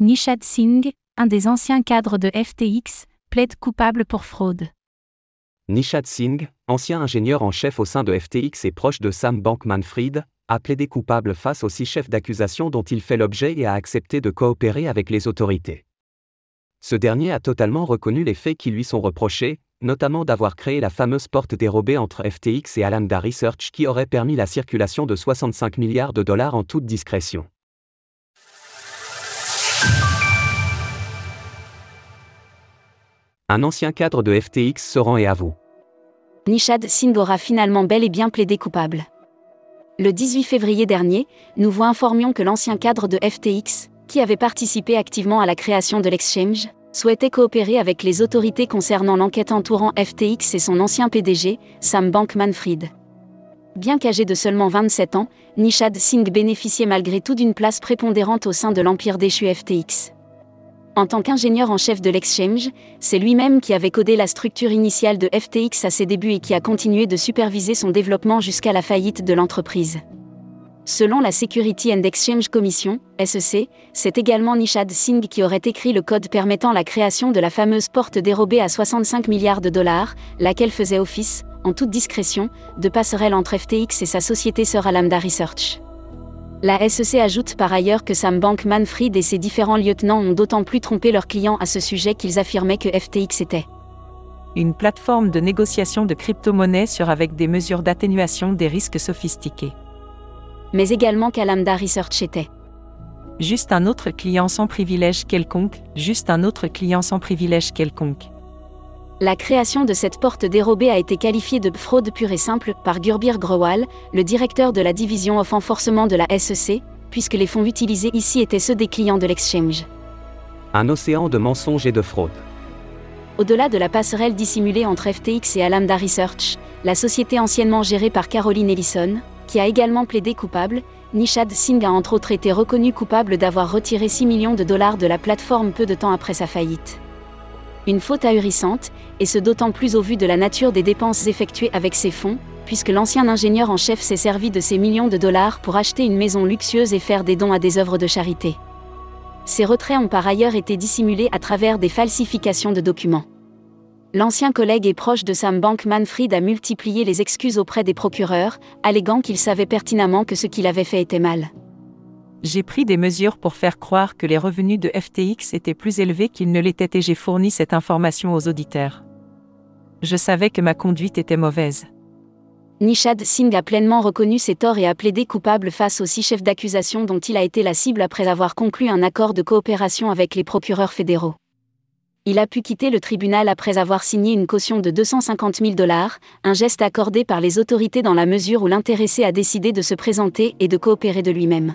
Nishad Singh, un des anciens cadres de FTX, plaide coupable pour fraude. Nishad Singh, ancien ingénieur en chef au sein de FTX et proche de Sam Bankman-Fried, a plaidé coupable face aux six chefs d'accusation dont il fait l'objet et a accepté de coopérer avec les autorités. Ce dernier a totalement reconnu les faits qui lui sont reprochés, notamment d'avoir créé la fameuse porte dérobée entre FTX et Alameda Research qui aurait permis la circulation de 65 milliards de dollars en toute discrétion. Un ancien cadre de FTX se rend et avoue. Nishad Singh aura finalement bel et bien plaidé coupable. Le 18 février dernier, nous vous informions que l'ancien cadre de FTX, qui avait participé activement à la création de l'exchange, souhaitait coopérer avec les autorités concernant l'enquête entourant FTX et son ancien PDG, Sam Bankman-Fried. Bien qu'âgé de seulement 27 ans, Nishad Singh bénéficiait malgré tout d'une place prépondérante au sein de l'empire déchu FTX. En tant qu'ingénieur en chef de l'exchange, c'est lui-même qui avait codé la structure initiale de FTX à ses débuts et qui a continué de superviser son développement jusqu'à la faillite de l'entreprise. Selon la Security and Exchange Commission, SEC, c'est également Nishad Singh qui aurait écrit le code permettant la création de la fameuse porte dérobée à 65 milliards de dollars, laquelle faisait office, en toute discrétion, de passerelle entre FTX et sa société sœur Alameda Research. La SEC ajoute par ailleurs que Sam Bankman-Fried et ses différents lieutenants ont d'autant plus trompé leurs clients à ce sujet qu'ils affirmaient que FTX était une plateforme de négociation de crypto-monnaies sur avec des mesures d'atténuation des risques sophistiqués. Mais également qu'Alameda Research était juste un autre client sans privilège quelconque, juste un autre client sans privilège quelconque. La création de cette porte dérobée a été qualifiée de fraude pure et simple par Gurbir Grewal, le directeur de la division of enforcement de la SEC, puisque les fonds utilisés ici étaient ceux des clients de l'exchange. Un océan de mensonges et de fraudes. Au-delà de la passerelle dissimulée entre FTX et Alameda Research, la société anciennement gérée par Caroline Ellison, qui a également plaidé coupable, Nishad Singh a entre autres été reconnu coupable d'avoir retiré 6 millions de dollars de la plateforme peu de temps après sa faillite. Une faute ahurissante, et ce d'autant plus au vu de la nature des dépenses effectuées avec ces fonds, puisque l'ancien ingénieur en chef s'est servi de ces millions de dollars pour acheter une maison luxueuse et faire des dons à des œuvres de charité. Ces retraits ont par ailleurs été dissimulés à travers des falsifications de documents. L'ancien collègue et proche de Sam Bankman-Fried a multiplié les excuses auprès des procureurs, alléguant qu'il savait pertinemment que ce qu'il avait fait était mal. J'ai pris des mesures pour faire croire que les revenus de FTX étaient plus élevés qu'ils ne l'étaient et j'ai fourni cette information aux auditeurs. Je savais que ma conduite était mauvaise. Nishad Singh a pleinement reconnu ses torts et a plaidé coupable face aux six chefs d'accusation dont il a été la cible après avoir conclu un accord de coopération avec les procureurs fédéraux. Il a pu quitter le tribunal après avoir signé une caution de 250 000 dollars, un geste accordé par les autorités dans la mesure où l'intéressé a décidé de se présenter et de coopérer de lui-même.